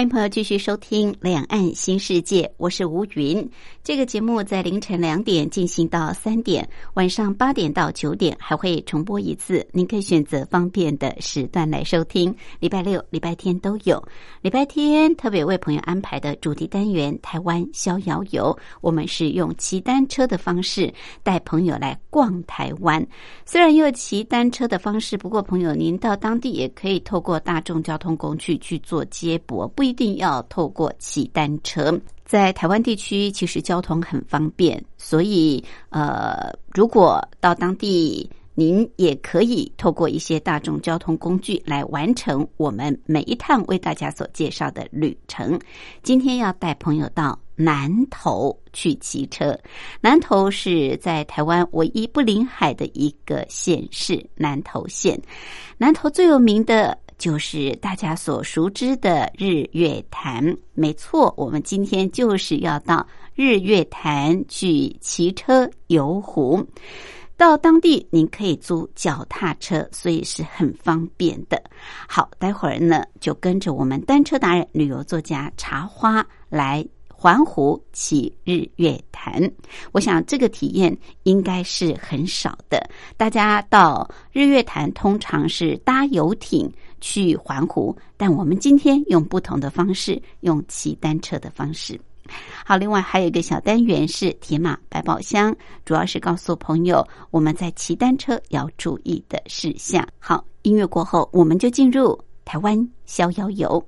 欢迎朋友继续收听《两岸新世界》，我是吴云。这个节目在凌晨两点进行到三点，晚上八点到九点还会重播一次，您可以选择方便的时段来收听。礼拜六、礼拜天都有。礼拜天特别为朋友安排的主题单元“台湾逍遥游”，我们是用骑单车的方式带朋友来逛台湾。虽然用骑单车的方式，不过朋友您到当地也可以透过大众交通工具去做接驳。不一定要透过骑单车，在台湾地区其实交通很方便，所以呃，如果到当地，您也可以透过一些大众交通工具来完成我们每一趟为大家所介绍的旅程。今天要带朋友到南投去骑车，南投是在台湾唯一不临海的一个县市——南投县。南投最有名的。就是大家所熟知的日月潭，没错，我们今天就是要到日月潭去骑车游湖。到当地您可以租脚踏车，所以是很方便的。好，待会儿呢就跟着我们单车达人、旅游作家茶花来。环湖骑日月潭，我想这个体验应该是很少的。大家到日月潭通常是搭游艇去环湖，但我们今天用不同的方式，用骑单车的方式。好，另外还有一个小单元是铁马百宝箱，主要是告诉朋友我们在骑单车要注意的事项。好，音乐过后，我们就进入台湾逍遥游。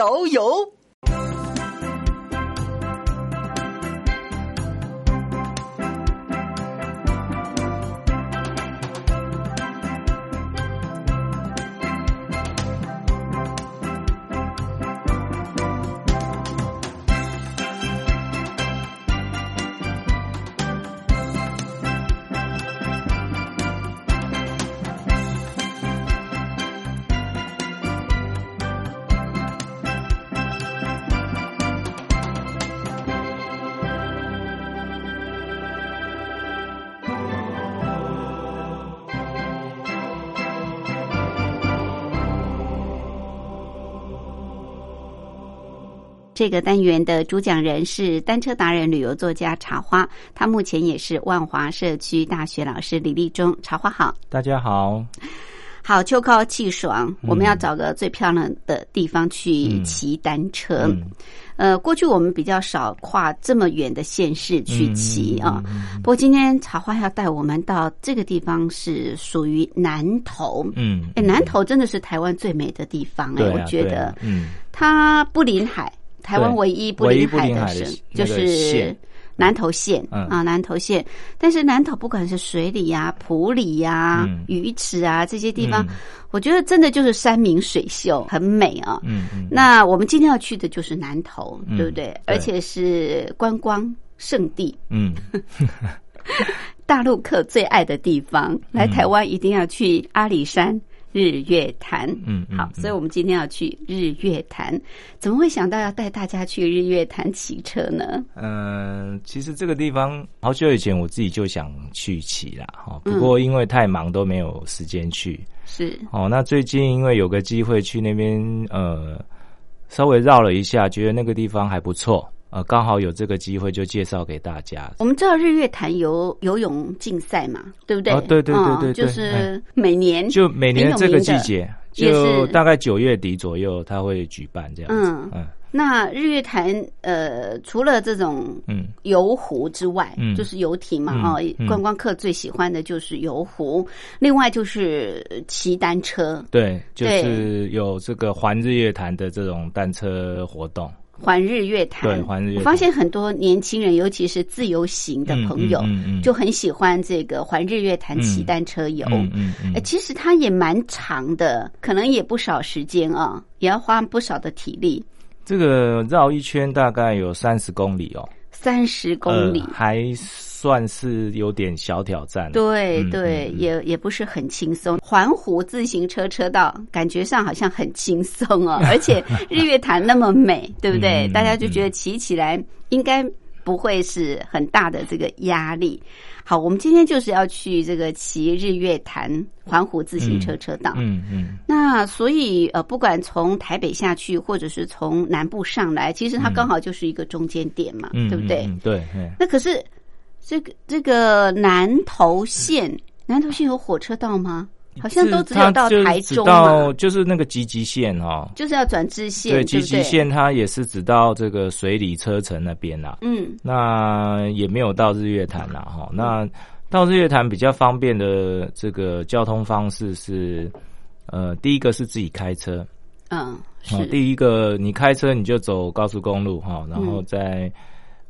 摇游。这个单元的主讲人是单车达人、旅游作家茶花，他目前也是万华社区大学老师李立忠。茶花好，大家好。好，秋高气爽，我们要找个最漂亮的地方去骑单车。呃，过去我们比较少跨这么远的县市去骑啊。不过今天茶花要带我们到这个地方，是属于南投。嗯，哎，南投真的是台湾最美的地方哎，我觉得。嗯，它不临海，台湾唯一不临海的省就是。南投县啊，南投县，但是南投不管是水里呀、埔里呀、鱼池啊这些地方，我觉得真的就是山明水秀，很美啊。嗯嗯。那我们今天要去的就是南投，对不对？而且是观光圣地。嗯。大陆客最爱的地方，来台湾一定要去阿里山。日月潭，嗯，好，所以我们今天要去日月潭，怎么会想到要带大家去日月潭骑车呢？嗯，其实这个地方好久以前我自己就想去骑啦，哈，不过因为太忙都没有时间去。是哦，那最近因为有个机会去那边，呃，稍微绕了一下，觉得那个地方还不错。呃，刚好有这个机会，就介绍给大家。我们知道日月潭游游泳竞赛嘛，对不对？哦，对对对对，就是每年就每年这个季节，就大概九月底左右，他会举办这样子。嗯，那日月潭呃，除了这种嗯。游湖之外，嗯，就是游艇嘛，哦，观光客最喜欢的就是游湖，另外就是骑单车，对，就是有这个环日月潭的这种单车活动。环日月潭，对，环日月潭。我发现很多年轻人，尤其是自由行的朋友，就很喜欢这个环日月潭骑单车游。嗯嗯嗯。其实它也蛮长的，可能也不少时间啊，也要花不少的体力。这个绕一圈大概有三十公里哦。三十公里，还算是有点小挑战。对对，也也不是很轻松。环湖自行车车道感觉上好像很轻松哦，而且 日月潭那么美，对不对？大家就觉得骑起来应该不会是很大的这个压力。好，我们今天就是要去这个骑日月潭环湖自行车车道。嗯嗯。那所以呃，不管从台北下去，或者是从南部上来，其实它刚好就是一个中间点嘛，对不对？对。那可是这个这个南投县，南投县有火车道吗？好像都只有到台中到就是那个集集线哈，就是要转支线。对，集集线它也是只到这个水里车城那边啦。嗯，那也没有到日月潭啦哈。那到日月潭比较方便的这个交通方式是，呃，第一个是自己开车。嗯，是。第一个你开车你就走高速公路哈，然后再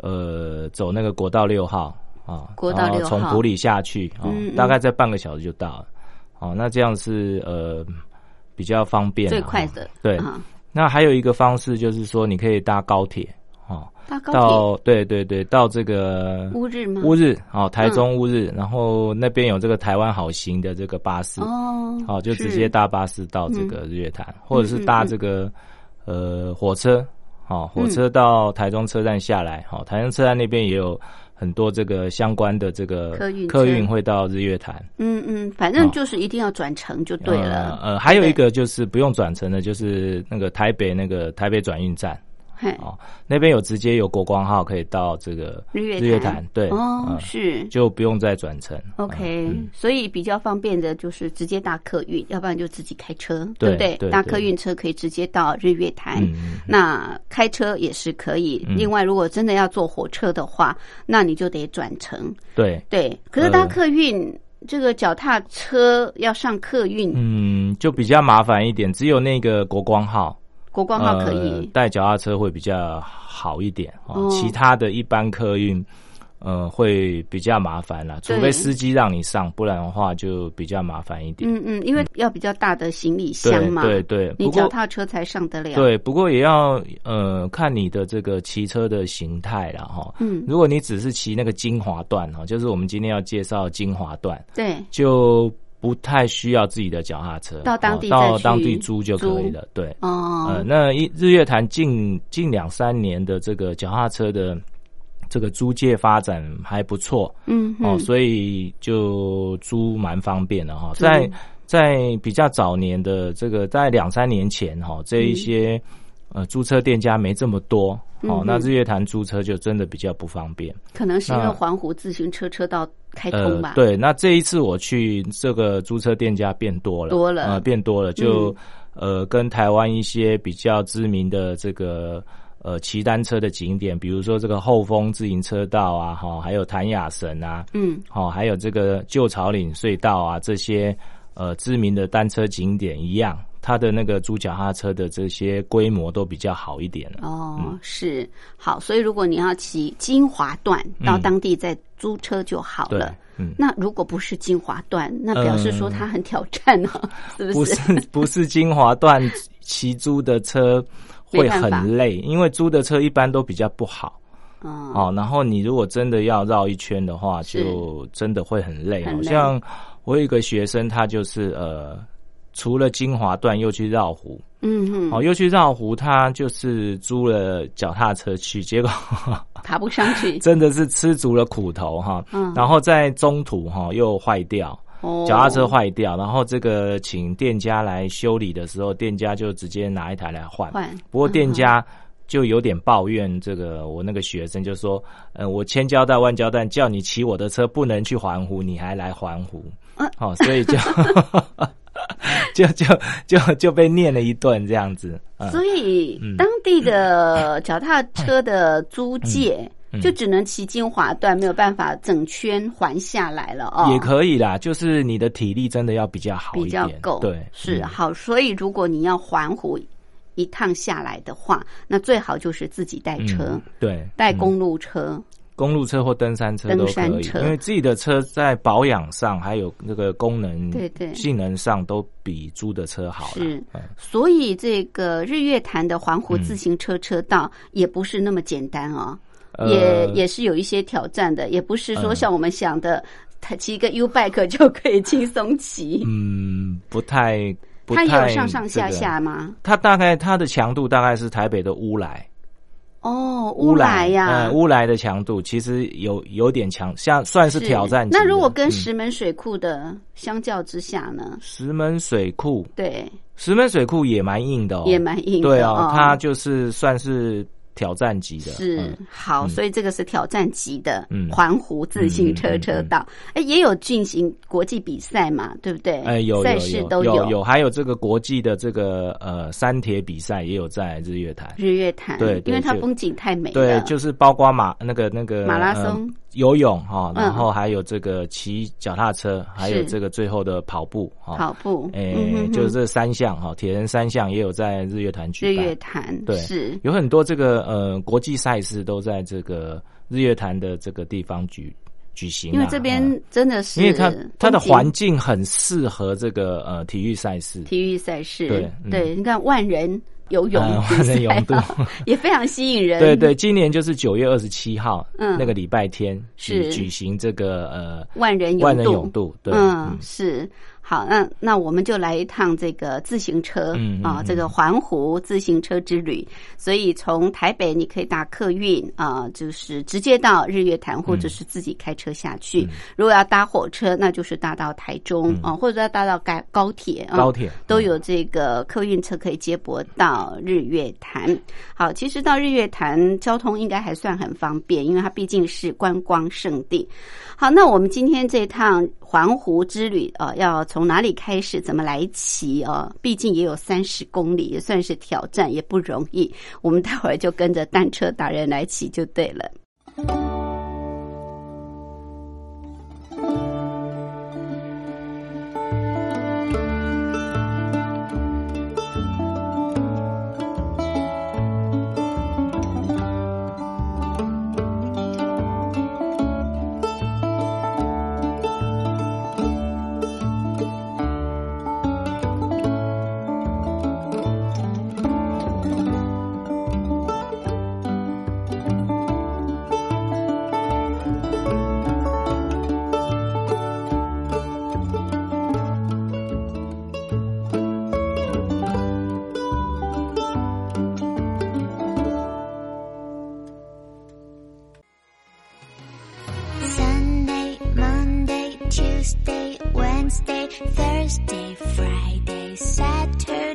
呃走那个国道六号啊，国道六号。从埔里下去啊，大概在半个小时就到了。哦，那这样是呃比较方便，最快的。对，那还有一个方式就是说，你可以搭高铁，哦，搭高铁？到对对对，到这个乌日吗？乌日，哦，台中乌日，然后那边有这个台湾好行的这个巴士，哦，好，就直接搭巴士到这个日月潭，或者是搭这个呃火车，好，火车到台中车站下来，好，台中车站那边也有。很多这个相关的这个客运客运会到日月潭，嗯嗯，反正就是一定要转乘就对了。呃，还有一个就是不用转乘的，就是那个台北那个台北转运站。哦，那边有直接有国光号可以到这个日月潭，对，哦，是就不用再转乘。OK，所以比较方便的就是直接搭客运，要不然就自己开车，对不对？搭客运车可以直接到日月潭。那开车也是可以。另外，如果真的要坐火车的话，那你就得转乘。对对，可是搭客运这个脚踏车要上客运，嗯，就比较麻烦一点。只有那个国光号。国光号可以带脚踏车会比较好一点哦，其他的一般客运，呃，会比较麻烦啦，除非司机让你上，不然的话就比较麻烦一点。嗯嗯，因为要比较大的行李箱嘛，对对，你脚踏车才上得了。对，不过也要呃看你的这个骑车的形态了哈。嗯，如果你只是骑那个精华段哈，就是我们今天要介绍精华段，对，就。不太需要自己的脚踏车，到当地到当地租就可以了。对，哦，呃，那一日月潭近近两三年的这个脚踏车的这个租借发展还不错，嗯，哦，所以就租蛮方便的哈。在在比较早年的这个在两三年前哈，这一些呃租车店家没这么多，哦，那日月潭租车就真的比较不方便。可能是因为环湖自行车车道开通吧。对，那这一次我去这个租车店家变多了，多了，呃，变多了，就呃跟台湾一些比较知名的这个。呃，骑单车的景点，比如说这个后峰自行车道啊，哈，还有潭雅神啊，嗯，好，还有这个旧草岭隧道啊，这些呃知名的单车景点一样，它的那个租脚踏车的这些规模都比较好一点哦，是好，所以如果你要骑金华段到当地再租车就好了。嗯，那如果不是金华段，那表示说它很挑战呢，是不是？不是，不是金华段骑租的车。会很累，因为租的车一般都比较不好。哦，然后你如果真的要绕一圈的话，就真的会很累。好像我有一个学生，他就是呃，除了金华段又去绕湖，嗯哼，哦，又去绕湖，他就是租了脚踏车去，结果 爬不上去，真的是吃足了苦头哈。嗯，然后在中途哈又坏掉。脚踏车坏掉，然后这个请店家来修理的时候，店家就直接拿一台来换。换。不过店家就有点抱怨，这个我那个学生就说：“呃，我千交代万交代，叫你骑我的车不能去环湖，你还来环湖。”好，所以就 就就就就被念了一顿这样子。所以当地的脚踏车的租借。就只能骑精华段，没有办法整圈环下来了哦。也可以啦，就是你的体力真的要比较好比较够。对，是好。所以如果你要环湖一趟下来的话，那最好就是自己带车，对，带公路车、公路车或登山车都可以。因为自己的车在保养上还有那个功能、对对性能上都比租的车好。是，所以这个日月潭的环湖自行车车道也不是那么简单哦。也也是有一些挑战的，也不是说像我们想的，他骑一个 U bike 就可以轻松骑。嗯，不太，它有上上下下吗？它大概它的强度大概是台北的乌来。哦，乌来呀，嗯，乌来的强度其实有有点强，像算是挑战。那如果跟石门水库的相较之下呢？石门水库对，石门水库也蛮硬的哦，也蛮硬。对啊，它就是算是。挑战级的是好，所以这个是挑战级的环湖自行车车道。哎，也有进行国际比赛嘛，对不对？哎，有赛事都有有，还有这个国际的这个呃山铁比赛也有在日月潭。日月潭对，因为它风景太美了。对，就是包括马那个那个马拉松。游泳哈，然后还有这个骑脚踏车，还有这个最后的跑步哈。跑步，哎，就是这三项哈，铁人三项也有在日月潭举办。日月潭对，是。有很多这个呃国际赛事都在这个日月潭的这个地方举举行。因为这边真的是，因为它它的环境很适合这个呃体育赛事。体育赛事，对对，你看万人。游泳万人 泳渡 也非常吸引人。对对，今年就是九月二十七号，嗯，那个礼拜天是举行这个呃万人万人泳渡，对，嗯，是。好，那那我们就来一趟这个自行车啊，这个环湖自行车之旅。所以从台北你可以搭客运啊，就是直接到日月潭，或者是自己开车下去。如果要搭火车，那就是搭到台中啊，或者要搭到高高铁啊，高铁都有这个客运车可以接驳到日月潭。好，其实到日月潭交通应该还算很方便，因为它毕竟是观光胜地。好，那我们今天这趟环湖之旅啊，要从哪里开始？怎么来骑啊？毕竟也有三十公里，也算是挑战，也不容易。我们待会儿就跟着单车达人来骑就对了。Wednesday, Thursday, Friday, Saturday，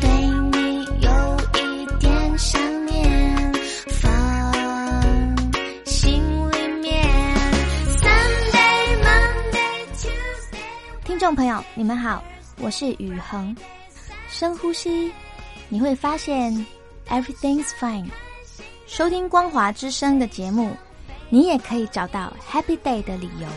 对你有一点想念，放心里面。Sunday, Monday, Tuesday。听众朋友，你们好，我是宇恒。深呼吸，你会发现 everything's fine。收听光华之声的节目，你也可以找到 happy day 的理由。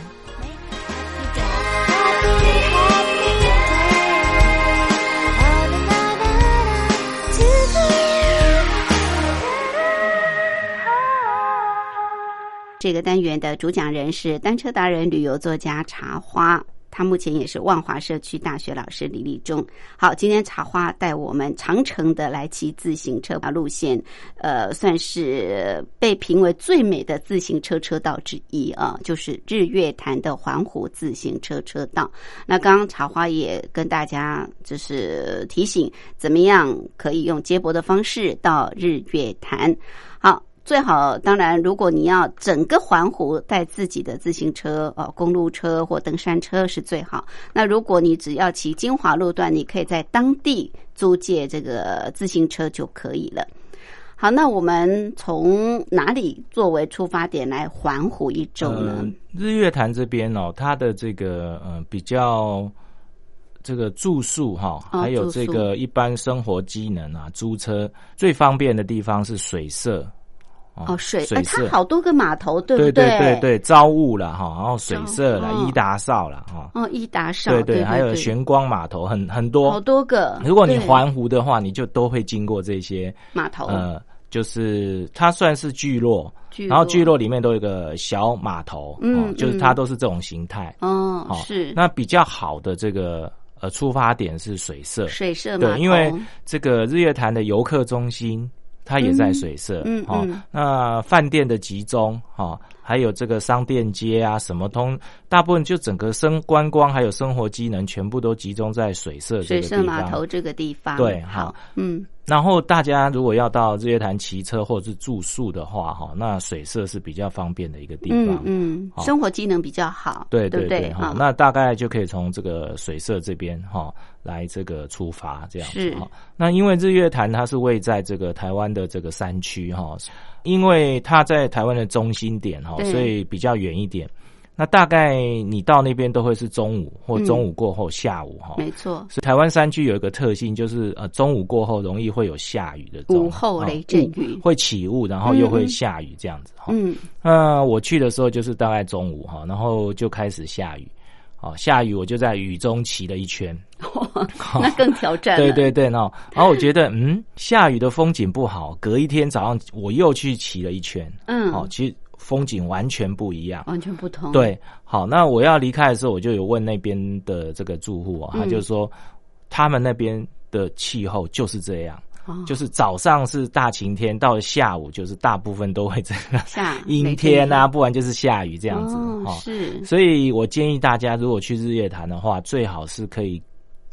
这个单元的主讲人是单车达人、旅游作家茶花。他目前也是万华社区大学老师李立忠。好，今天茶花带我们长城的来骑自行车路线，呃，算是被评为最美的自行车车道之一啊，就是日月潭的环湖自行车车道。那刚刚茶花也跟大家就是提醒，怎么样可以用接驳的方式到日月潭。好。最好，当然，如果你要整个环湖带自己的自行车、哦，公路车或登山车是最好。那如果你只要骑金华路段，你可以在当地租借这个自行车就可以了。好，那我们从哪里作为出发点来环湖一周呢？日月潭这边哦，它的这个呃比较这个住宿哈，还有这个一般生活机能啊，租车最方便的地方是水社。哦，水哎，它好多个码头，对不对？对对对招物了哈，然后水社了，伊达少了哈。哦，伊达少，对对，还有玄光码头，很很多，好多个。如果你环湖的话，你就都会经过这些码头。呃，就是它算是聚落，然后聚落里面都有一个小码头，嗯，就是它都是这种形态。哦，是。那比较好的这个呃出发点是水社，水社对，因为这个日月潭的游客中心。它也在水社，嗯嗯，那饭店的集中，哈，还有这个商店街啊，什么通，大部分就整个生观光还有生活机能，全部都集中在水社水社码头这个地方。对，好，嗯。然后大家如果要到日月潭骑车或者是住宿的话，哈，那水社是比较方便的一个地方，嗯，生活机能比较好，对对对，哈，那大概就可以从这个水社这边哈来这个出发这样子哈。那因为日月潭它是位在这个台湾的这个山区哈，因为它在台湾的中心点哈，所以比较远一点。那大概你到那边都会是中午或中午过后下午哈，没错。是台湾山区有一个特性，就是呃中午过后容易会有下雨的，午后雷阵雨。会起雾，然后又会下雨这样子哈。嗯，那我去的时候就是大概中午哈，然后就开始下雨，哦，下雨我就在雨中骑了一圈，那更挑战。对对对，那然后我觉得嗯下雨的风景不好，隔一天早上我又去骑了一圈，嗯，哦，其实。风景完全不一样，完全不同。对，好，那我要离开的时候，我就有问那边的这个住户啊，他就说，他们那边的气候就是这样，就是早上是大晴天，到了下午就是大部分都会这个 下 阴天啊，不然就是下雨这样子哦。是，所以我建议大家，如果去日月潭的话，最好是可以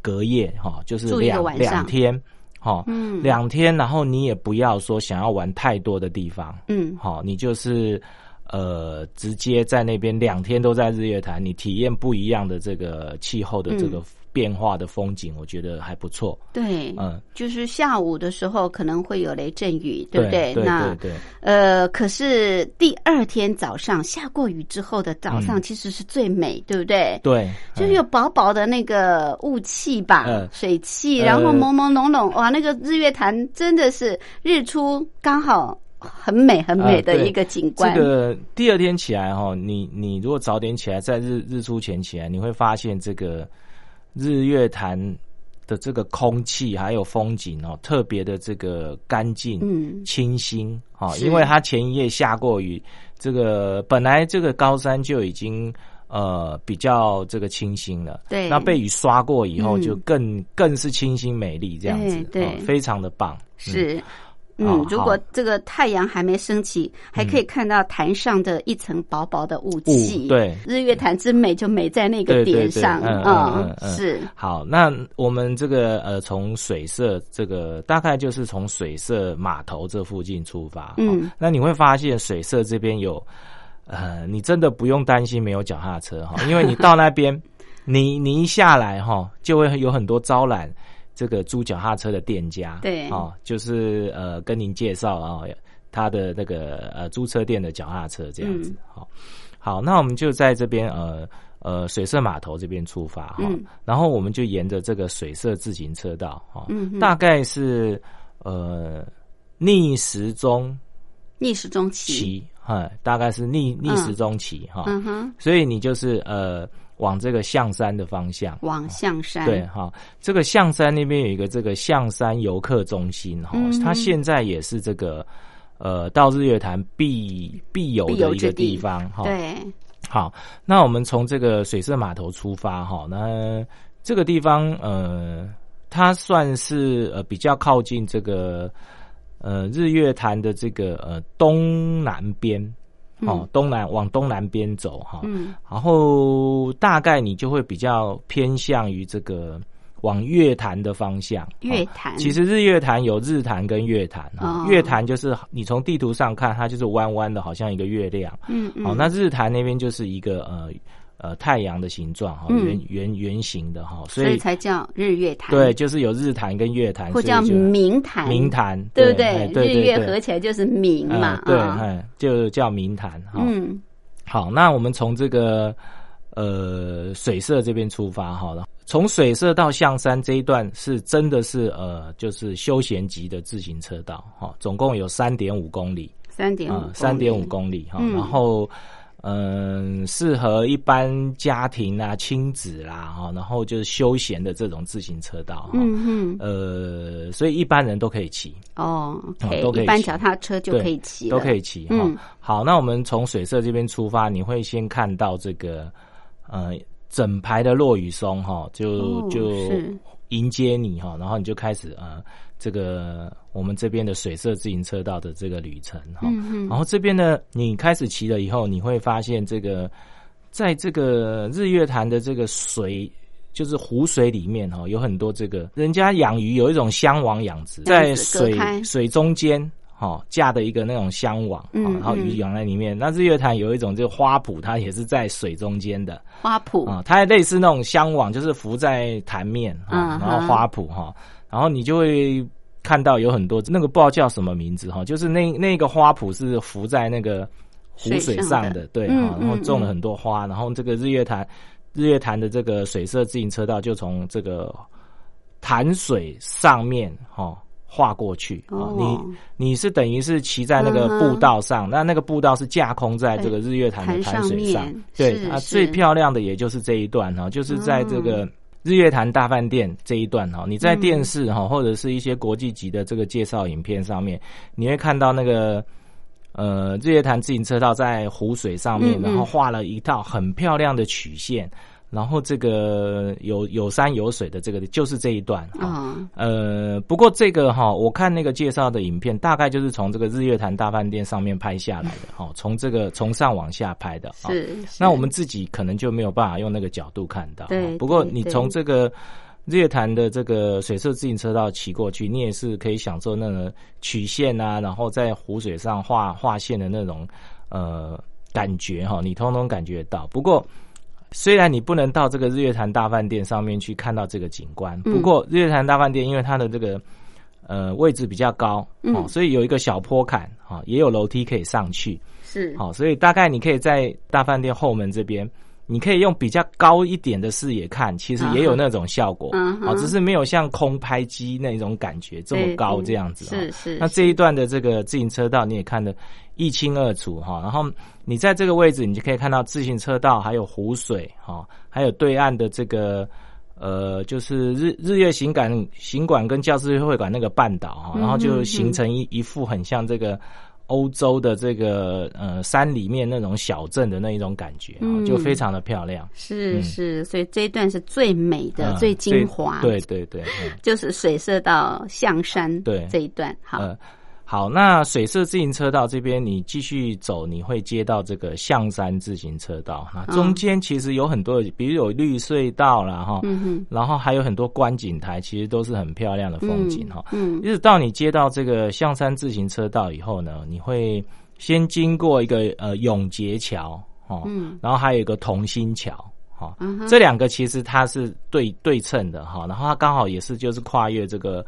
隔夜哈，就是两两天。好，嗯，两天，然后你也不要说想要玩太多的地方，嗯，好，你就是呃，直接在那边两天都在日月潭，你体验不一样的这个气候的这个。变化的风景，我觉得还不错。对，嗯，就是下午的时候可能会有雷阵雨，对不对？那对，呃，可是第二天早上下过雨之后的早上，其实是最美，对不对？对，就是有薄薄的那个雾气吧，水汽，然后朦朦胧胧，哇，那个日月潭真的是日出刚好很美很美的一个景观。这个第二天起来哈，你你如果早点起来，在日日出前起来，你会发现这个。日月潭的这个空气还有风景哦，特别的这个干净、嗯，清新啊，因为它前一夜下过雨，这个本来这个高山就已经呃比较这个清新了，对，那被雨刷过以后就更更是清新美丽这样子，对，非常的棒，是。嗯，如果这个太阳还没升起，还可以看到潭上的一层薄薄的雾气。对，日月潭之美就美在那个点上。嗯嗯嗯，是。好，那我们这个呃，从水社这个大概就是从水社码头这附近出发。嗯，那你会发现水社这边有呃，你真的不用担心没有脚踏车哈，因为你到那边，你你一下来哈，就会有很多招揽。这个租脚踏车的店家，对，哦，就是呃，跟您介绍啊，他的那个呃租车店的脚踏车这样子，好，好，那我们就在这边呃呃水色码头这边出发哈，然后我们就沿着这个水色自行车道哈，大概是呃逆时钟，逆时钟骑，哈，大概是逆逆时钟骑哈，所以你就是呃。往这个象山的方向，往象山对哈，这个象山那边有一个这个象山游客中心哈，它现在也是这个呃到日月潭必必游的一个地方哈。对，好，那我们从这个水色码头出发哈，那这个地方呃，它算是呃比较靠近这个呃日月潭的这个呃东南边。哦，东南往东南边走哈，嗯，然后大概你就会比较偏向于这个往月潭的方向。月潭其实日月潭有日潭跟月潭啊，月潭就是你从地图上看，它就是弯弯的，好像一个月亮。嗯嗯，好，那日潭那边就是一个呃。呃，太阳的形状哈，圆圆圆形的哈，所以才叫日月潭。对，就是有日潭跟月潭，或叫明潭。明潭，对不对？日月合起来就是明嘛，对，就叫明潭。嗯，好，那我们从这个呃水色这边出发哈，从水色到象山这一段是真的是呃，就是休闲级的自行车道哈，总共有三点五公里，三点五，三点五公里哈，然后。嗯，适合一般家庭啊、亲子啦，哈，然后就是休闲的这种自行车道，哈，嗯嗯，呃，所以一般人都可以骑。哦，都可以，一般脚踏车就可以骑，都可以骑，哈。好，那我们从水色这边出发，你会先看到这个呃整排的落雨松，哈，就就迎接你，哈，然后你就开始呃。这个我们这边的水色自行车道的这个旅程哈，然后这边呢，你开始骑了以后，你会发现这个在这个日月潭的这个水，就是湖水里面哈，有很多这个人家养鱼有一种箱网养殖，在水水中间哈架的一个那种箱网，然后鱼养在里面。那日月潭有一种这个花圃，它也是在水中间的。花圃。啊，它类似那种箱网，就是浮在潭面啊，然后花圃哈。然后你就会看到有很多那个不知道叫什么名字哈，就是那那个花圃是浮在那个湖水上的，对哈，然后种了很多花，然后这个日月潭日月潭的这个水色自行车道就从这个潭水上面哈划过去啊，你你是等于是骑在那个步道上，那那个步道是架空在这个日月潭的潭水上，对啊，最漂亮的也就是这一段哈，就是在这个。日月潭大饭店这一段哈，你在电视哈或者是一些国际级的这个介绍影片上面，你会看到那个呃日月潭自行车道在湖水上面，然后画了一道很漂亮的曲线。然后这个有有山有水的这个就是这一段啊，呃，不过这个哈，我看那个介绍的影片，大概就是从这个日月潭大饭店上面拍下来的哈，从这个从上往下拍的。是。那我们自己可能就没有办法用那个角度看到。对。不过你从这个日月潭的这个水色自行车道骑过去，你也是可以享受那个曲线啊，然后在湖水上画画线的那种呃感觉哈，你通通感觉到。不过。虽然你不能到这个日月潭大饭店上面去看到这个景观，不过日月潭大饭店因为它的这个呃位置比较高，哦，所以有一个小坡坎啊，也有楼梯可以上去，是。好，所以大概你可以在大饭店后门这边。你可以用比较高一点的视野看，其实也有那种效果，啊，只是没有像空拍机那种感觉这么高这样子。是是。那这一段的这个自行车道你也看得一清二楚哈，然后你在这个位置，你就可以看到自行车道，还有湖水哈，还有对岸的这个呃，就是日日月行馆行馆跟教师会馆那个半岛哈，然后就形成一一副很像这个。欧洲的这个呃山里面那种小镇的那一种感觉啊，就非常的漂亮。是是，所以这一段是最美的、最精华。对对对，就是水色到象山对这一段好。好，那水色自行车道这边，你继续走，你会接到这个象山自行车道。那中间其实有很多，比如有绿隧道啦，哈，嗯然后还有很多观景台，其实都是很漂亮的风景哈。嗯，一直到你接到这个象山自行车道以后呢，你会先经过一个呃永捷桥，哦，然后还有一个同心桥，哈，这两个其实它是对对称的哈，然后它刚好也是就是跨越这个。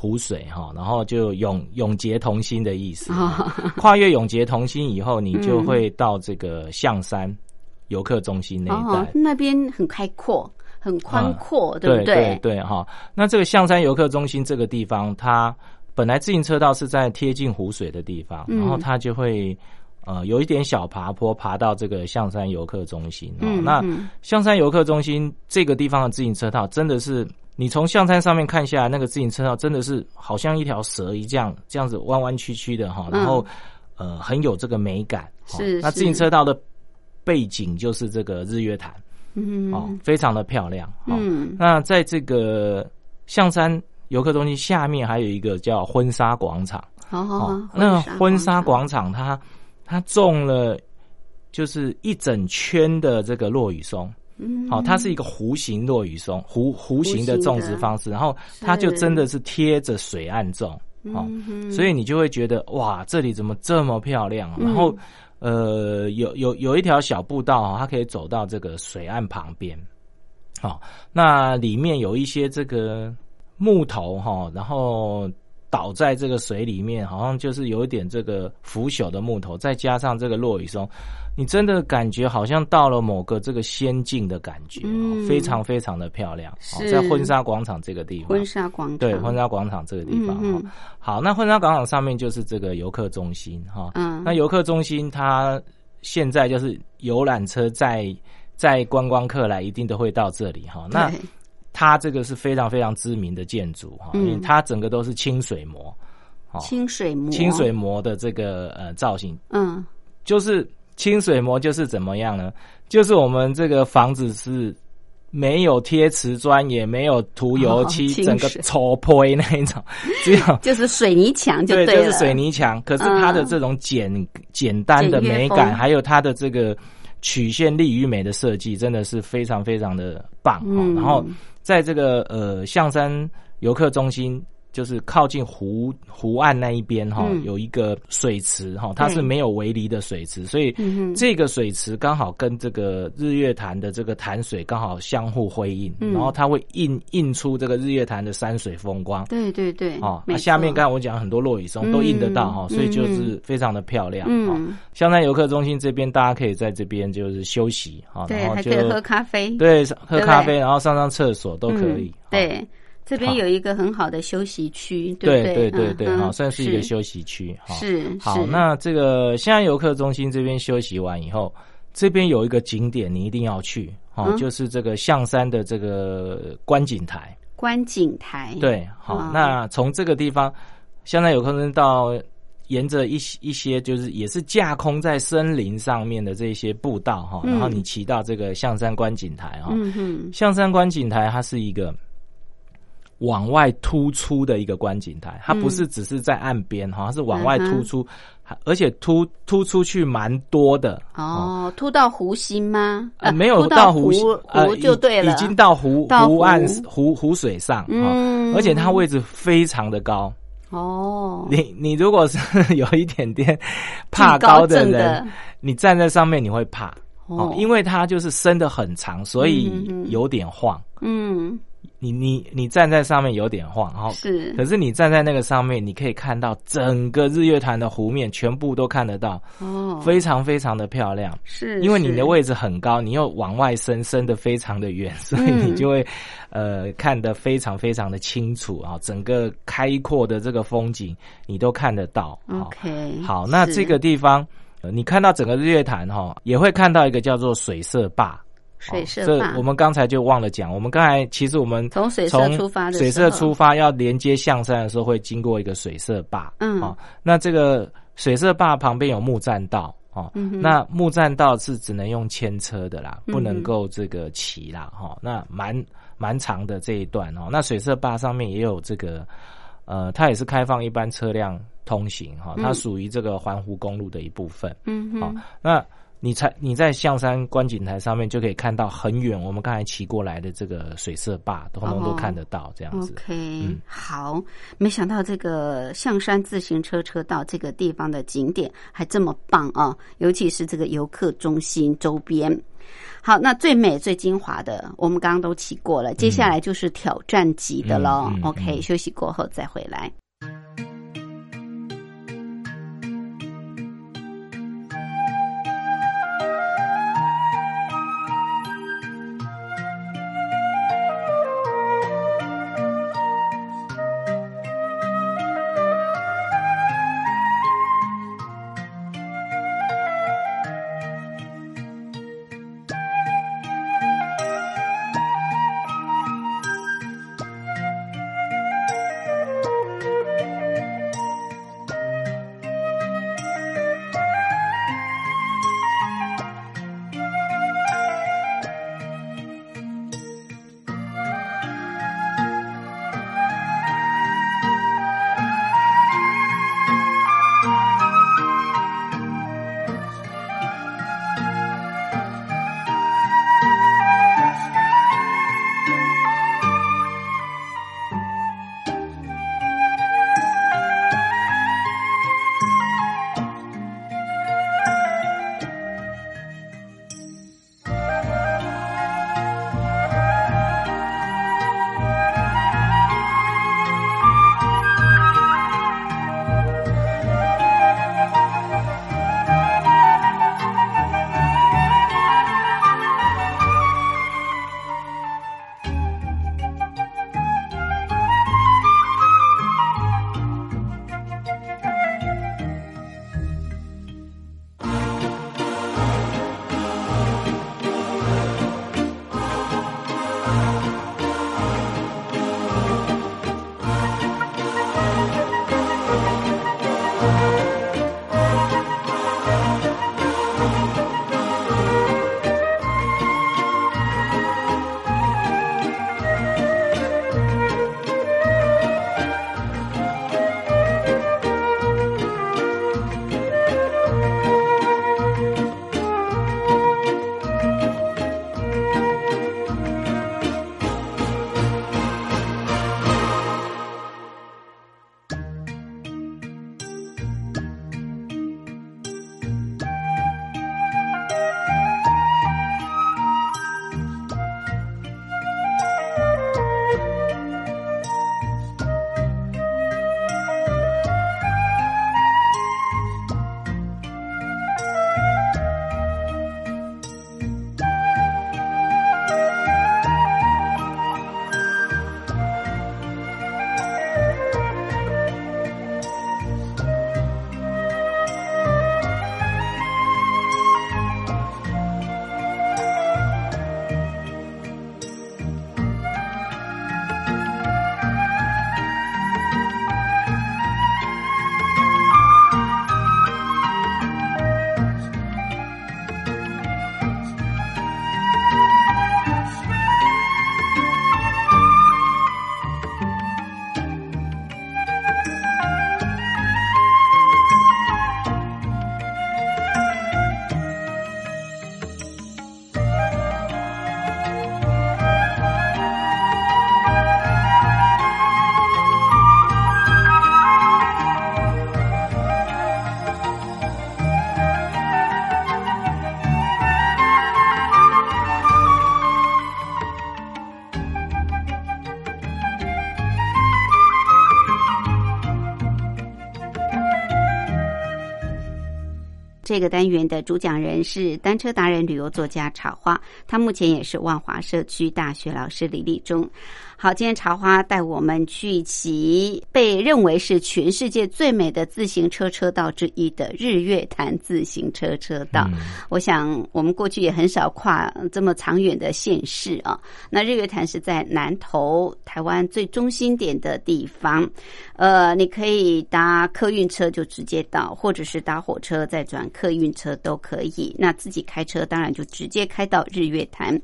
湖水哈，然后就永永结同心的意思。跨越永结同心以后，你就会到这个象山游客中心那一带，那边很开阔，很宽阔，对不对？对对哈。那这个象山游客中心这个地方，它本来自行车道是在贴近湖水的地方，然后它就会呃有一点小爬坡，爬到这个象山游客中心。嗯，那象山游客中心这个地方的自行车道，真的是你从象山上面看下来，那个自行车道真的是好像一条蛇一样，这样子弯弯曲曲的哈，然后呃很有这个美感。是，那自行车道的背景就是这个日月潭，嗯，哦，非常的漂亮。嗯，那在这个象山。游客中心下面还有一个叫婚纱广场，好好，那婚纱广场它它种了就是一整圈的这个落羽松，嗯，好，它是一个弧形落雨松，弧弧形的种植方式，然后它就真的是贴着水岸种，哦，所以你就会觉得哇，这里怎么这么漂亮？然后呃，有有有一条小步道，它可以走到这个水岸旁边，好，那里面有一些这个。木头哈，然后倒在这个水里面，好像就是有一点这个腐朽的木头，再加上这个落雨松，你真的感觉好像到了某个这个仙境的感觉，非常非常的漂亮。在婚纱广场这个地方，婚纱广场对婚纱广场这个地方哈。好，那婚纱广场上面就是这个游客中心哈。嗯，那游客中心它现在就是游览车在在观光客来一定都会到这里哈。那它这个是非常非常知名的建筑哈，因为它整个都是清水模，清水模。清水模的这个呃造型，嗯，就是清水模就是怎么样呢？就是我们这个房子是没有贴瓷砖，也没有涂油漆，整个抽破那一种，只有就是水泥墙就对就是水泥墙。可是它的这种简简单的美感，还有它的这个曲线力与美的设计，真的是非常非常的棒哈。然后。在这个呃象山游客中心，就是靠近湖湖岸那一边哈，有一个水池哈，它是没有围篱的水池，所以这个水池刚好跟这个日月潭的这个潭水刚好相互辉映，然后它会映映出这个日月潭的山水风光。对对对，哦，那下面刚才我讲很多落雨松都映得到哈，所以就是非常的漂亮。嗯，香山游客中心这边大家可以在这边就是休息哈，然后就喝咖啡，对，喝咖啡，然后上上厕所都可以。对。这边有一个很好的休息区，对对对？对，好，算是一个休息区。是好，那这个现在游客中心这边休息完以后，这边有一个景点你一定要去，哈，就是这个象山的这个观景台。观景台，对，好，那从这个地方，现在有可能到沿着一一些就是也是架空在森林上面的这些步道哈，然后你骑到这个象山观景台哈，象山观景台它是一个。往外突出的一个观景台，它不是只是在岸边，好像是往外突出，而且突突出去蛮多的。哦，突到湖心吗？呃，没有到湖湖就对了，已经到湖湖岸湖湖水上，嗯，而且它位置非常的高。哦，你你如果是 有一点点怕高的人，你站在上面你会怕哦，因为它就是伸的很长，所以有点晃。嗯。你你你站在上面有点晃，哈，是，可是你站在那个上面，你可以看到整个日月潭的湖面全部都看得到，哦，非常非常的漂亮，是，因为你的位置很高，你又往外伸，伸的非常的远，所以你就会，呃，看得非常非常的清楚啊，整个开阔的这个风景你都看得到，OK，好，那这个地方，你看到整个日月潭哈，也会看到一个叫做水色坝。水色坝，我们刚才就忘了讲。我们刚才其实我们从水色出发，水社出发要连接象山的时候，会经过一个水社坝。嗯，哦，那这个水社坝旁边有木栈道哦，那木栈道是只能用牵车的啦，不能够这个骑啦。哈，那蛮蛮长的这一段哦。那水色坝上面也有这个，呃，它也是开放一般车辆通行哈，它属于这个环湖公路的一部分。嗯，好，那。你才你在象山观景台上面就可以看到很远，我们刚才骑过来的这个水色坝，通通都看得到这样子。OK，好，没想到这个象山自行车车道这个地方的景点还这么棒啊！尤其是这个游客中心周边。好，那最美最精华的，我们刚刚都骑过了，接下来就是挑战级的喽。OK，休息过后再回来。这个单元的主讲人是单车达人、旅游作家茶花，他目前也是万华社区大学老师李立忠。好，今天茶花带我们去骑被认为是全世界最美的自行车车道之一的日月潭自行车车道。我想我们过去也很少跨这么长远的县市啊。那日月潭是在南投台湾最中心点的地方，呃，你可以搭客运车就直接到，或者是搭火车再转客运车都可以。那自己开车当然就直接开到日月潭。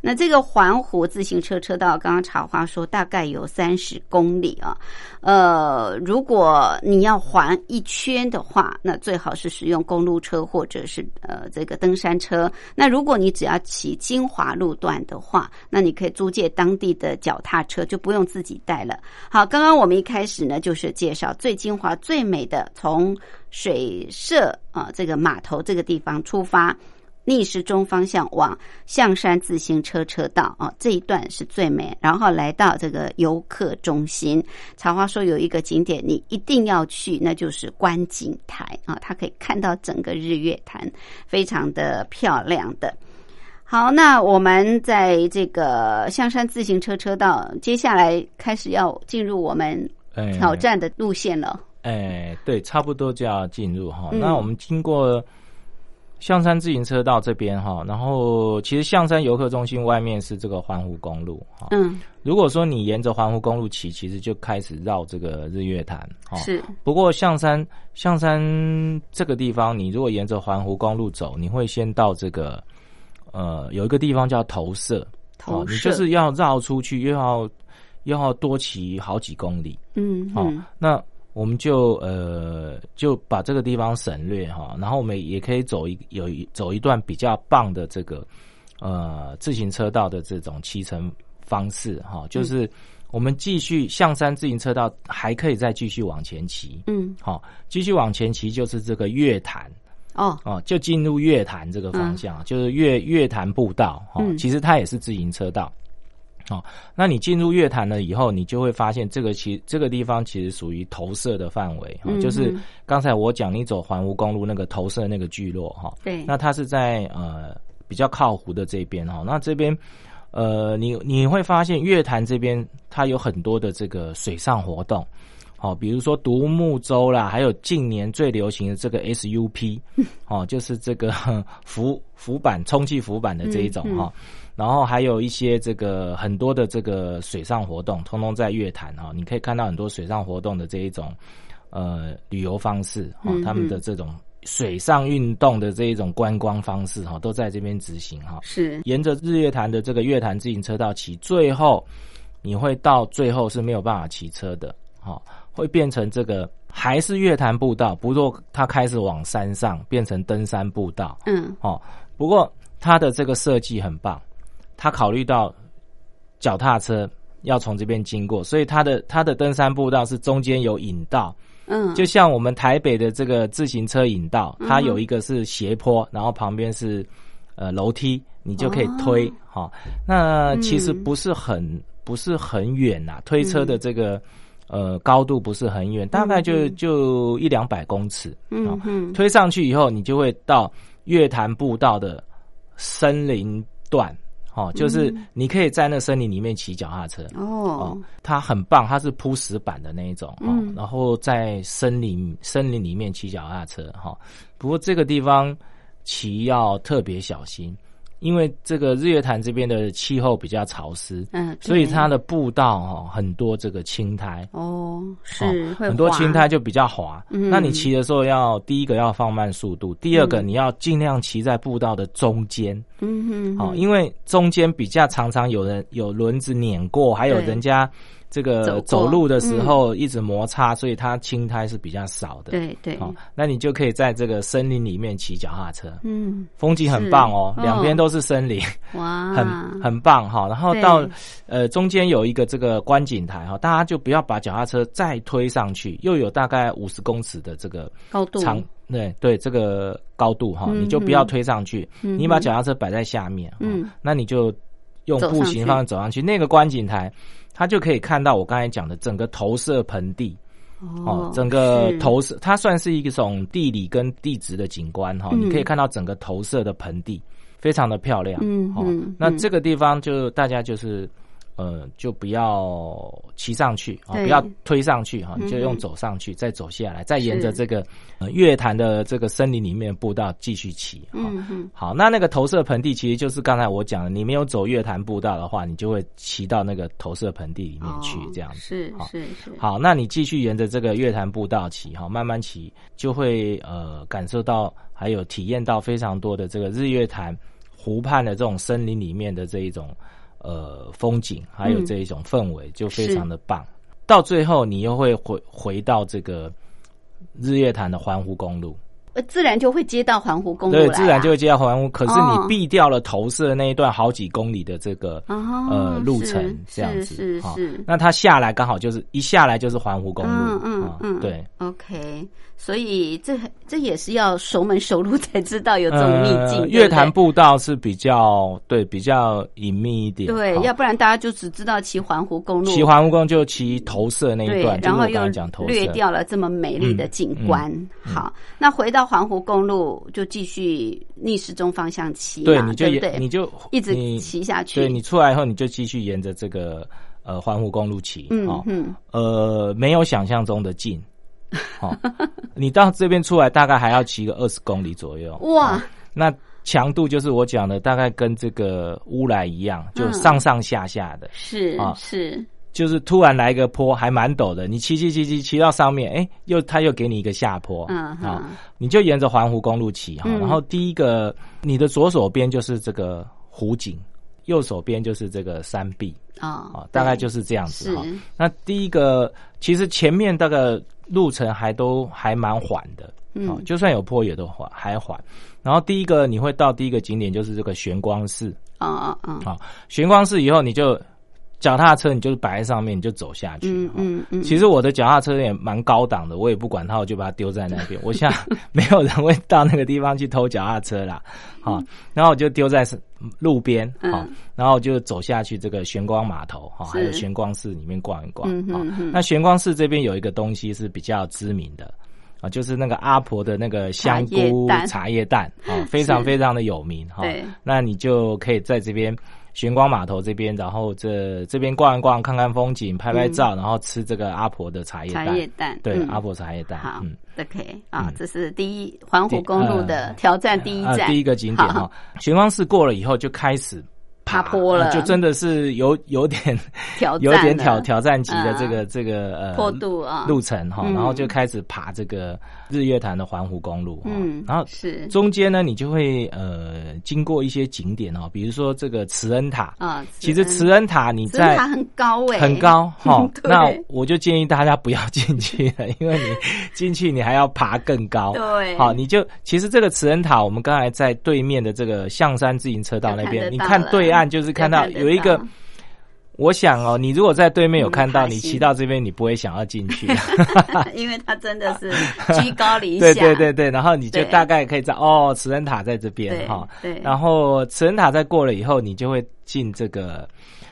那这个环湖自行车车道，刚刚茶花。他说大概有三十公里啊，呃，如果你要环一圈的话，那最好是使用公路车或者是呃这个登山车。那如果你只要骑金华路段的话，那你可以租借当地的脚踏车，就不用自己带了。好，刚刚我们一开始呢，就是介绍最精华、最美的，从水社啊这个码头这个地方出发。逆时钟方向往象山自行车车道啊，这一段是最美。然后来到这个游客中心，茶花说有一个景点你一定要去，那就是观景台啊，它可以看到整个日月潭，非常的漂亮的。好，那我们在这个象山自行车车道，接下来开始要进入我们挑战的路线了。哎，对，差不多就要进入哈。那我们经过。象山自行车道这边哈，然后其实象山游客中心外面是这个环湖公路哈。嗯，如果说你沿着环湖公路骑，其实就开始绕这个日月潭哈。是。不过象山象山这个地方，你如果沿着环湖公路走，你会先到这个呃有一个地方叫投射，投射，你就是要绕出去，又要又要多骑好几公里。嗯，好，那。我们就呃就把这个地方省略哈，然后我们也可以走一有一走一段比较棒的这个呃自行车道的这种骑乘方式哈，就是我们继续象山自行车道还可以再继续往前骑，嗯，好，继续往前骑就是这个月潭哦。哦，就进入月坛这个方向，就是月月坛步道哈，其实它也是自行车道。哦，那你进入乐坛了以后，你就会发现这个其这个地方其实属于投射的范围啊，就是刚才我讲你走环湖公路那个投射那个聚落哈。对。那它是在呃比较靠湖的这边哈，那这边呃你你会发现乐坛这边它有很多的这个水上活动，好，比如说独木舟啦，还有近年最流行的这个 SUP，哦，就是这个 浮浮板充气浮板的这一种哈。然后还有一些这个很多的这个水上活动，通通在月潭哈，你可以看到很多水上活动的这一种呃旅游方式哈，他们的这种水上运动的这一种观光方式哈，都在这边执行哈。是沿着日月潭的这个月潭自行车道骑，最后你会到最后是没有办法骑车的哈，会变成这个还是月潭步道，不过它开始往山上变成登山步道。嗯，哦，不过它的这个设计很棒。他考虑到脚踏车要从这边经过，所以他的他的登山步道是中间有引道，嗯，就像我们台北的这个自行车引道，它有一个是斜坡，然后旁边是呃楼梯，你就可以推哈。那其实不是很不是很远呐，推车的这个呃高度不是很远，大概就就一两百公尺，嗯嗯，推上去以后，你就会到月潭步道的森林段。哦，就是你可以在那森林里面骑脚踏车。哦，它很棒，它是铺石板的那一种哦，然后在森林森林里面骑脚踏车哈，不过这个地方骑要特别小心。因为这个日月潭这边的气候比较潮湿，嗯，所以它的步道哈很多这个青苔。哦，是很多青苔就比较滑。那你骑的时候要第一个要放慢速度，第二个你要尽量骑在步道的中间，嗯哼，好，因为中间比较常常有人有轮子碾过，还有人家。这个走路的时候一直摩擦，所以它青苔是比较少的。对对，好，那你就可以在这个森林里面骑脚踏车，嗯，风景很棒哦，两边都是森林，哇，很很棒哈。然后到呃中间有一个这个观景台哈，大家就不要把脚踏车再推上去，又有大概五十公尺的这个高度，长对对这个高度哈，你就不要推上去，你把脚踏车摆在下面，嗯，那你就用步行方式走上去，那个观景台。他就可以看到我刚才讲的整个投射盆地，哦，整个投射它算是一种地理跟地质的景观哈，你可以看到整个投射的盆地非常的漂亮。嗯嗯，那这个地方就大家就是。呃，就不要骑上去啊，不要推上去哈，你就用走上去，再走下来，再沿着这个月潭的这个森林里面步道继续骑。嗯嗯。好，那那个投射盆地其实就是刚才我讲的，你没有走月潭步道的话，你就会骑到那个投射盆地里面去，这样子。是是是。好，那你继续沿着这个月潭步道骑，哈，慢慢骑，就会呃感受到还有体验到非常多的这个日月潭湖畔的这种森林里面的这一种。呃，风景还有这一种氛围就非常的棒。到最后，你又会回回到这个日月潭的环湖公路。呃，自然就会接到环湖公路对，自然就会接到环湖。可是你避掉了投射那一段好几公里的这个呃路程，这样子是是。那它下来刚好就是一下来就是环湖公路。嗯嗯嗯，对。OK，所以这这也是要熟门熟路才知道有这种秘境。月坛步道是比较对比较隐秘一点。对，要不然大家就只知道骑环湖公路。骑环湖公路就骑投射那一段，然后又略掉了这么美丽的景观。好，那回到。到环湖公路就继续逆时钟方向骑，对，你就对，你就一直骑下去。对你出来以后，你就继续沿着这个呃环湖公路骑，嗯嗯，呃，没有想象中的近，哦，你到这边出来大概还要骑个二十公里左右。哇，那强度就是我讲的，大概跟这个乌来一样，就上上下下的，是啊是。就是突然来一个坡，还蛮陡的。你骑骑骑骑骑到上面，哎，又他又给你一个下坡，嗯啊，你就沿着环湖公路骑哈。然后第一个，你的左手边就是这个湖景，右手边就是这个山壁啊啊，大概就是这样子哈。那第一个，其实前面大概路程还都还蛮缓的，嗯，就算有坡也都缓还缓。然后第一个你会到第一个景点就是这个玄光寺啊啊啊，好，玄光寺以后你就。脚踏车你就是摆在上面，你就走下去。嗯嗯嗯。其实我的脚踏车也蛮高档的，我也不管它，我就把它丢在那边。我想没有人会到那个地方去偷脚踏车啦。好，然后我就丢在路边。好，然后就走下去这个玄光码头哈，还有玄光寺里面逛一逛。嗯嗯那玄光寺这边有一个东西是比较知名的啊，就是那个阿婆的那个香菇茶叶蛋啊，非常非常的有名哈。对。那你就可以在这边。玄光码头这边，然后这这边逛一逛，看看风景，拍拍照，然后吃这个阿婆的茶叶蛋。茶叶蛋，对，阿婆茶叶蛋。好，OK 啊，这是第一环湖公路的挑战第一站，第一个景点哈。玄光寺过了以后，就开始。爬坡了，就真的是有 有点挑有点挑挑战级的这个这个呃坡度啊。路程哈，然后就开始爬这个日月潭的环湖公路，嗯，然后是。中间呢，你就会呃经过一些景点哦，比如说这个慈恩塔。啊，其实慈恩塔你在很高哎，很高哈，那我就建议大家不要进去了，因为你进去你还要爬更高，对，好，你就其实这个慈恩塔，我们刚才在对面的这个象山自行车道那边，你看对岸。就是看到有一个，我想哦，你如果在对面有看到，你骑到这边，你不会想要进去，因为它真的是 居高临下。对对对对，然后你就大概可以知道，哦，慈恩塔在这边哈。对。然后慈恩塔在过了以后，你就会进这个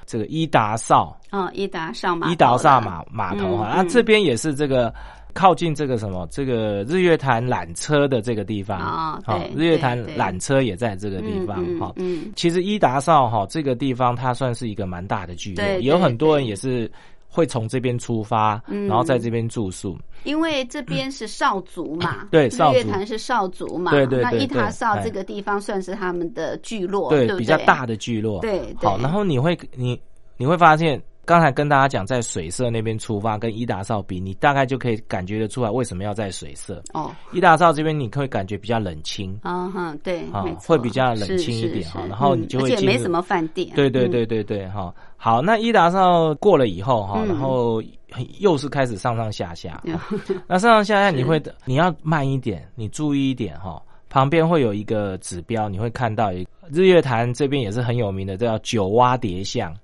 这个伊达邵。哦，伊达邵码。伊达邵码码头哈，那这边也是这个。靠近这个什么，这个日月潭缆车的这个地方啊，好，日月潭缆车也在这个地方哈。嗯，其实伊达少哈这个地方，它算是一个蛮大的聚落，有很多人也是会从这边出发，然后在这边住宿。因为这边是少族嘛，对，日月潭是少族嘛，对对对。那伊达少这个地方算是他们的聚落，对，比较大的聚落。对，好，然后你会你你会发现。刚才跟大家讲，在水色那边出发，跟伊达少比，你大概就可以感觉得出来为什么要在水色。哦，伊达少这边你会感觉比较冷清。啊哈，对，啊，会比较冷清一点哈。然后你就会，而且没什么饭店。对对对对对，哈。好，那伊达少过了以后哈，然后又是开始上上下下。那上上下下你会，你要慢一点，你注意一点哈。旁边会有一个指标，你会看到一日月潭这边也是很有名的，叫九蛙蝶像。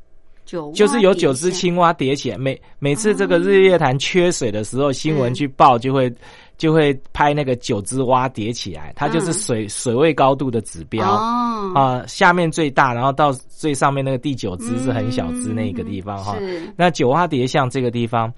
就是有九只青蛙叠起来，每每次这个日月潭缺水的时候，新闻去报就会就会拍那个九只蛙叠起来，它就是水水位高度的指标啊。下面最大，然后到最上面那个第九只是很小只那个地方哈。那九蛙叠像这个地方，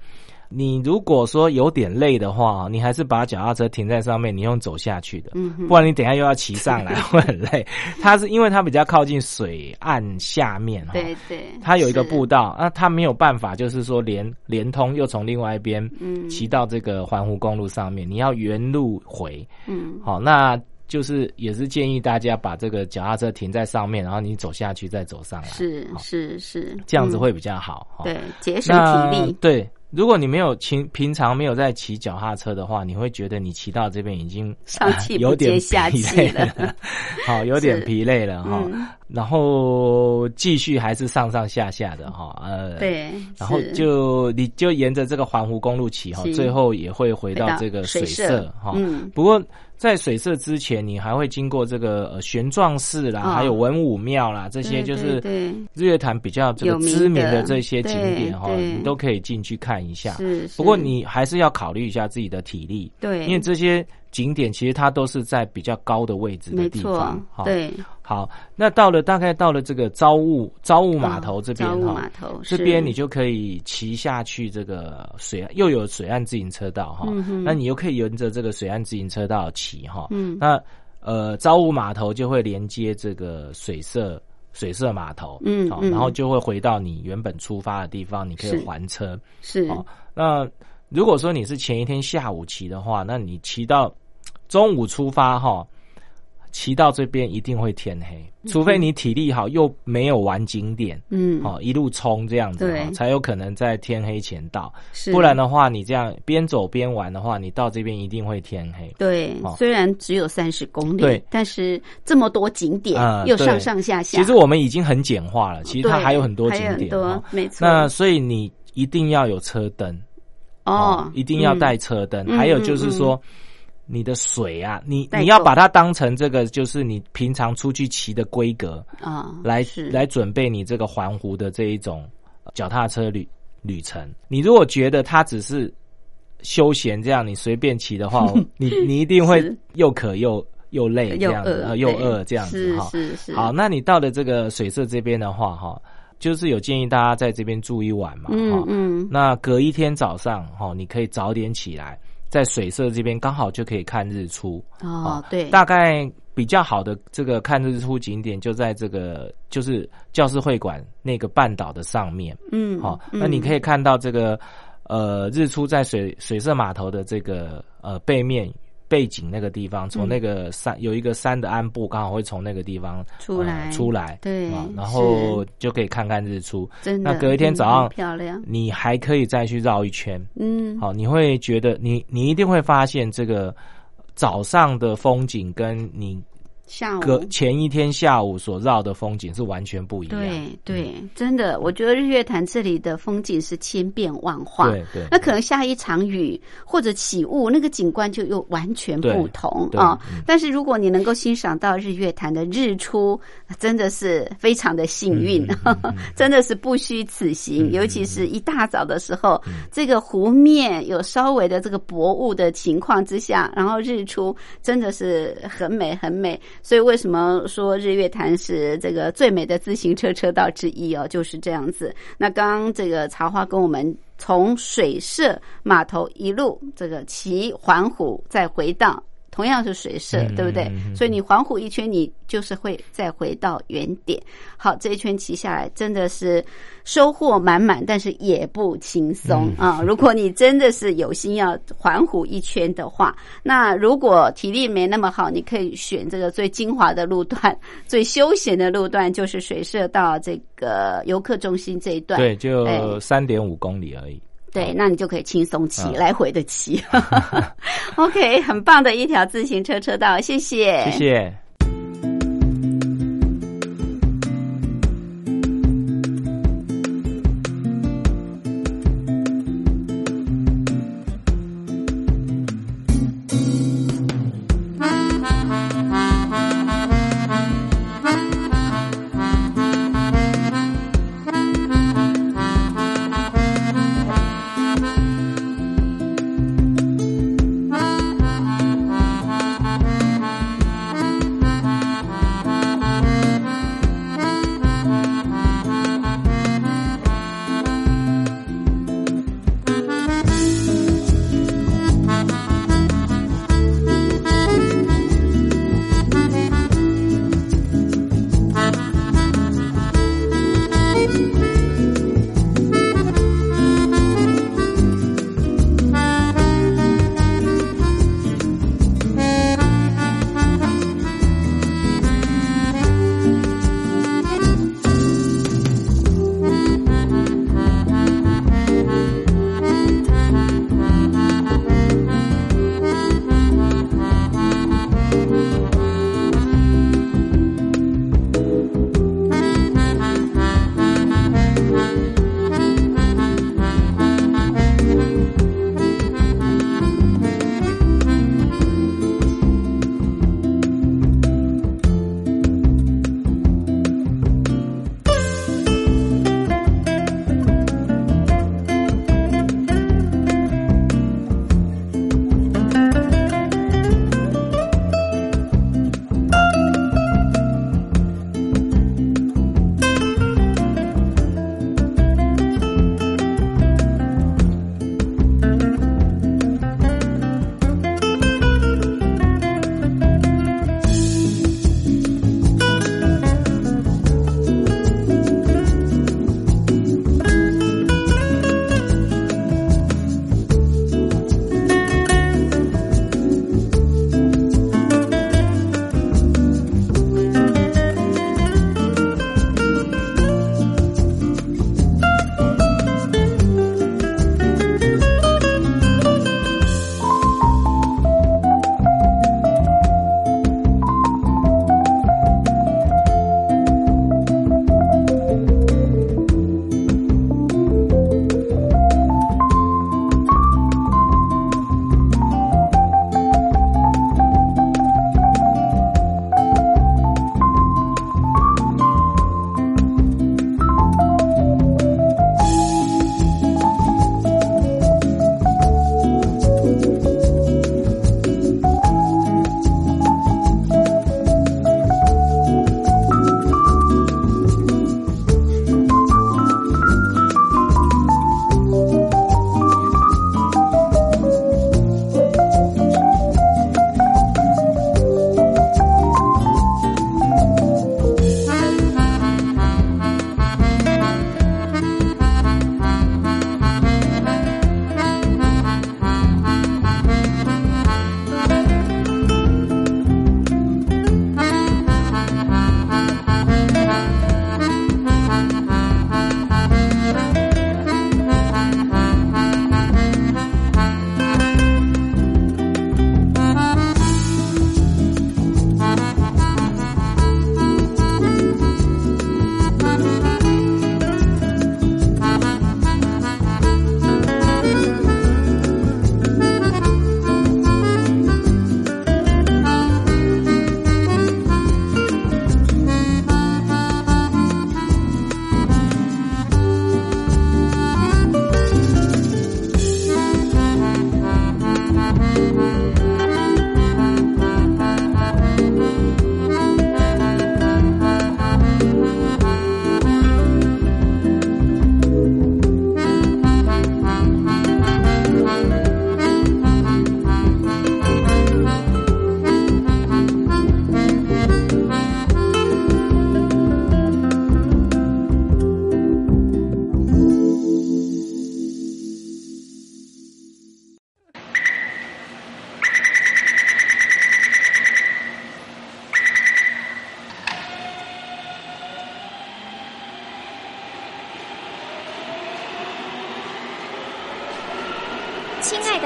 你如果说有点累的话，你还是把脚踏车停在上面，你用走下去的，嗯，不然你等下又要骑上来，会很累。它是因为它比较靠近水岸下面，对对，它有一个步道，那它没有办法，就是说连连通又从另外一边，嗯，骑到这个环湖公路上面，你要原路回，嗯，好，那。就是也是建议大家把这个脚踏车停在上面，然后你走下去再走上来，是是是，这样子会比较好。对，节省体力。对，如果你没有平平常没有在骑脚踏车的话，你会觉得你骑到这边已经上气 有点疲累了，好，有点疲累了哈。然后继续还是上上下下的哈，呃，对，然后就你就沿着这个环湖公路骑哈，最后也会回到这个水色哈。不过。在水色之前，你还会经过这个呃玄奘寺啦，还有文武庙啦，这些就是日月潭比较这个知名的这些景点哈，你都可以进去看一下。是，不过你还是要考虑一下自己的体力，对，因为这些。景点其实它都是在比较高的位置的地方，哈。对。好，那到了大概到了这个朝雾朝雾码头这边哈，码头这边你就可以骑下去这个水又有水岸自行车道哈，那你又可以沿着这个水岸自行车道骑哈，嗯，那呃朝雾码头就会连接这个水色水色码头，嗯，好，然后就会回到你原本出发的地方，你可以还车，是，那。如果说你是前一天下午骑的话，那你骑到中午出发哈，骑到这边一定会天黑，除非你体力好又没有玩景点，嗯，哦，一路冲这样子，才有可能在天黑前到。不然的话，你这样边走边玩的话，你到这边一定会天黑。对，虽然只有三十公里，对，但是这么多景点又上上下下，其实我们已经很简化了。其实它还有很多景点，没错。那所以你一定要有车灯。哦，一定要带车灯。还有就是说，你的水啊，你你要把它当成这个，就是你平常出去骑的规格啊，来来准备你这个环湖的这一种脚踏车旅旅程。你如果觉得它只是休闲这样，你随便骑的话，你你一定会又渴又又累这样子，又饿这样子哈。是是。好，那你到了这个水色这边的话，哈。就是有建议大家在这边住一晚嘛，嗯嗯，那隔一天早上哈，你可以早点起来，在水色这边刚好就可以看日出。哦，对，大概比较好的这个看日出景点就在这个就是教师会馆那个半岛的上面，嗯，好，那你可以看到这个呃日出在水水色码头的这个呃背面。背景那个地方，从那个山有一个山的暗部，刚好会从那个地方出来出来，对，然后就可以看看日出。真的，那隔一天早上漂亮，你还可以再去绕一圈。嗯，好，你会觉得你你一定会发现这个早上的风景跟你。下午前一天下午所绕的风景是完全不一样。对对，真的，我觉得日月潭这里的风景是千变万化。对对，那可能下一场雨或者起雾，那个景观就又完全不同啊。但是如果你能够欣赏到日月潭的日出，真的是非常的幸运，真的是不虚此行。尤其是一大早的时候，这个湖面有稍微的这个薄雾的情况之下，然后日出真的是很美很美。所以为什么说日月潭是这个最美的自行车车道之一哦？就是这样子。那刚刚这个茶花跟我们从水社码头一路这个骑环湖，再回荡。同样是水色，对不对？所以你环湖一圈，你就是会再回到原点。好，这一圈骑下来，真的是收获满满，但是也不轻松啊！如果你真的是有心要环湖一圈的话，那如果体力没那么好，你可以选这个最精华的路段、最休闲的路段，就是水社到这个游客中心这一段。对，就三点五公里而已。对，那你就可以轻松骑，来回的骑。OK，很棒的一条自行车车道，谢谢，谢谢。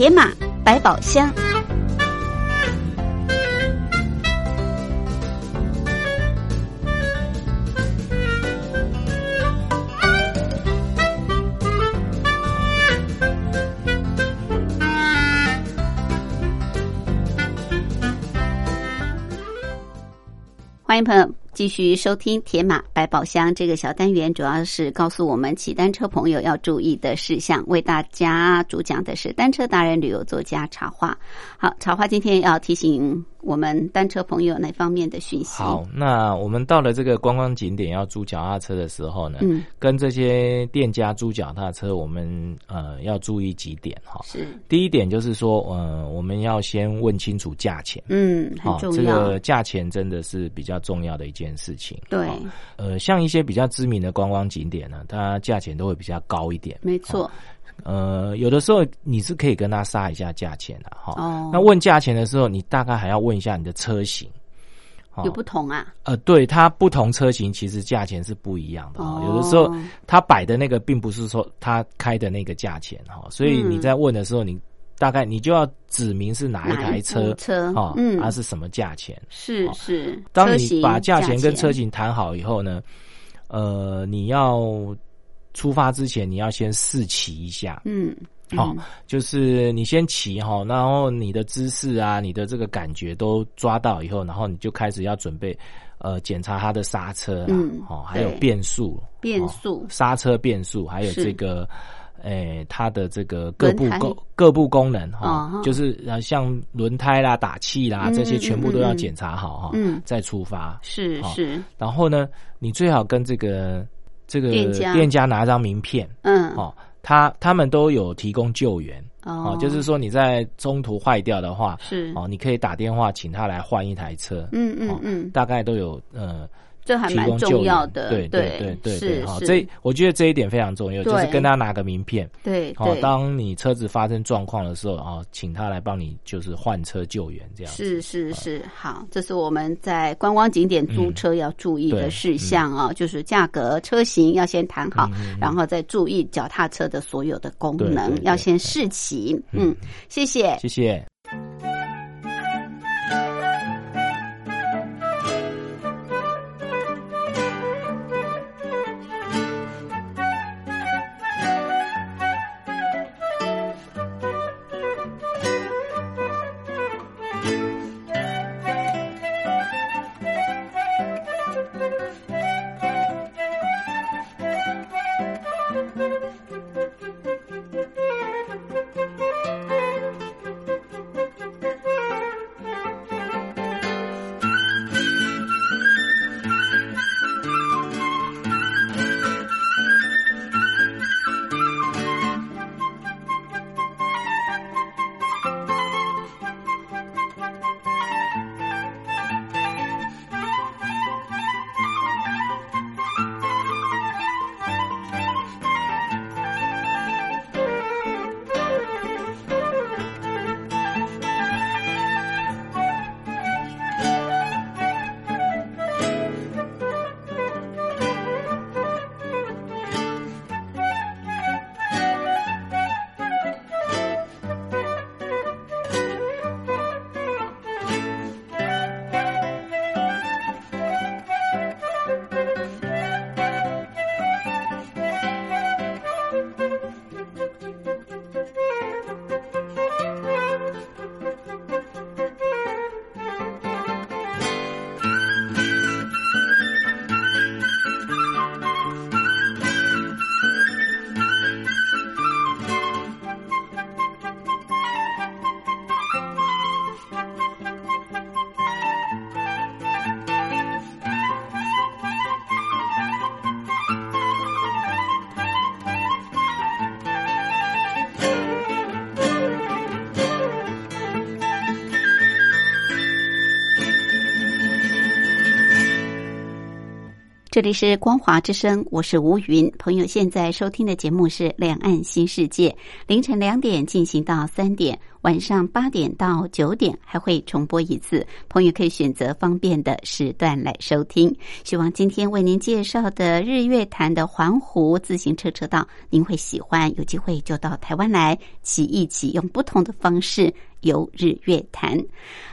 铁马百宝箱。欢迎朋友。继续收听《铁马百宝箱》这个小单元，主要是告诉我们骑单车朋友要注意的事项。为大家主讲的是单车达人、旅游作家茶花。好，茶花今天要提醒。我们单车朋友哪方面的讯息？好，那我们到了这个观光景点要租脚踏车的时候呢，嗯，跟这些店家租脚踏车，我们呃要注意几点哈。是，第一点就是说，呃，我们要先问清楚价钱，嗯，很重要。这个价钱真的是比较重要的一件事情。对，呃，像一些比较知名的观光景点呢，它价钱都会比较高一点。没错。呃，有的时候你是可以跟他杀一下价钱的哈。哦。那问价钱的时候，你大概还要问一下你的车型，有不同啊？呃，对，它不同车型其实价钱是不一样的哦。有的时候他摆的那个并不是说他开的那个价钱哈，所以你在问的时候，你大概你就要指明是哪一台车车哈，嗯，它是什么价钱？是是。当你把价钱跟车型谈好以后呢，呃，你要。出发之前，你要先试骑一下，嗯，好，就是你先骑哈，然后你的姿势啊，你的这个感觉都抓到以后，然后你就开始要准备，呃，检查它的刹车，嗯，哦，还有变速，变速，刹车变速，还有这个，诶，它的这个各部功各部功能哈，就是像轮胎啦、打气啦这些，全部都要检查好哈，嗯，再出发，是是，然后呢，你最好跟这个。这个店家。拿张名片，嗯，哦，他他们都有提供救援，哦，就是说你在中途坏掉的话，是。哦，你可以打电话请他来换一台车，嗯嗯嗯，大概都有呃。这还蛮重要的，对对对对对，好，这我觉得这一点非常重要，就是跟他拿个名片，对，好，当你车子发生状况的时候啊，请他来帮你就是换车救援这样。是是是，好，这是我们在观光景点租车要注意的事项啊，就是价格、车型要先谈好，然后再注意脚踏车的所有的功能要先试骑。嗯，谢谢，谢谢。Thank you. 这里是光华之声，我是吴云。朋友现在收听的节目是《两岸新世界》，凌晨两点进行到三点，晚上八点到九点还会重播一次。朋友可以选择方便的时段来收听。希望今天为您介绍的日月潭的环湖自行车车道，您会喜欢。有机会就到台湾来骑一骑，用不同的方式。游日月潭，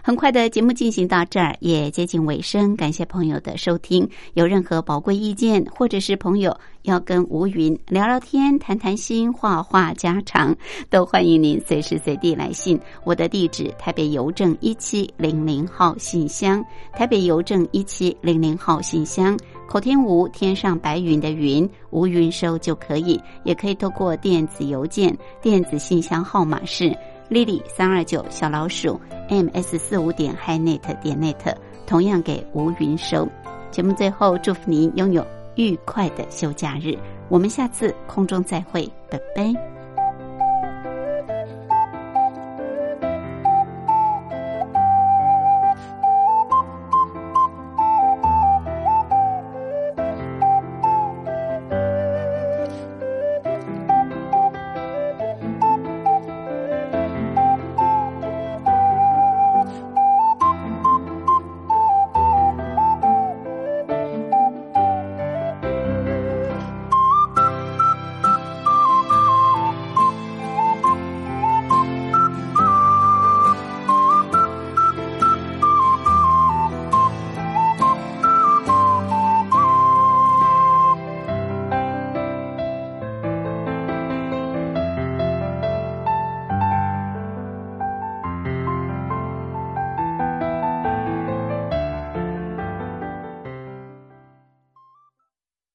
很快的节目进行到这儿，也接近尾声。感谢朋友的收听，有任何宝贵意见，或者是朋友要跟吴云聊聊天、谈谈心、话话家常，都欢迎您随时随地来信。我的地址：台北邮政一七零零号信箱，台北邮政一七零零号信箱。口天吴，天上白云的云，吴云收就可以，也可以透过电子邮件，电子信箱号码是。Lily 三二九小老鼠 ms 四五点 highnet 点 net，同样给吴云收。节目最后，祝福您拥有愉快的休假日。我们下次空中再会，拜拜。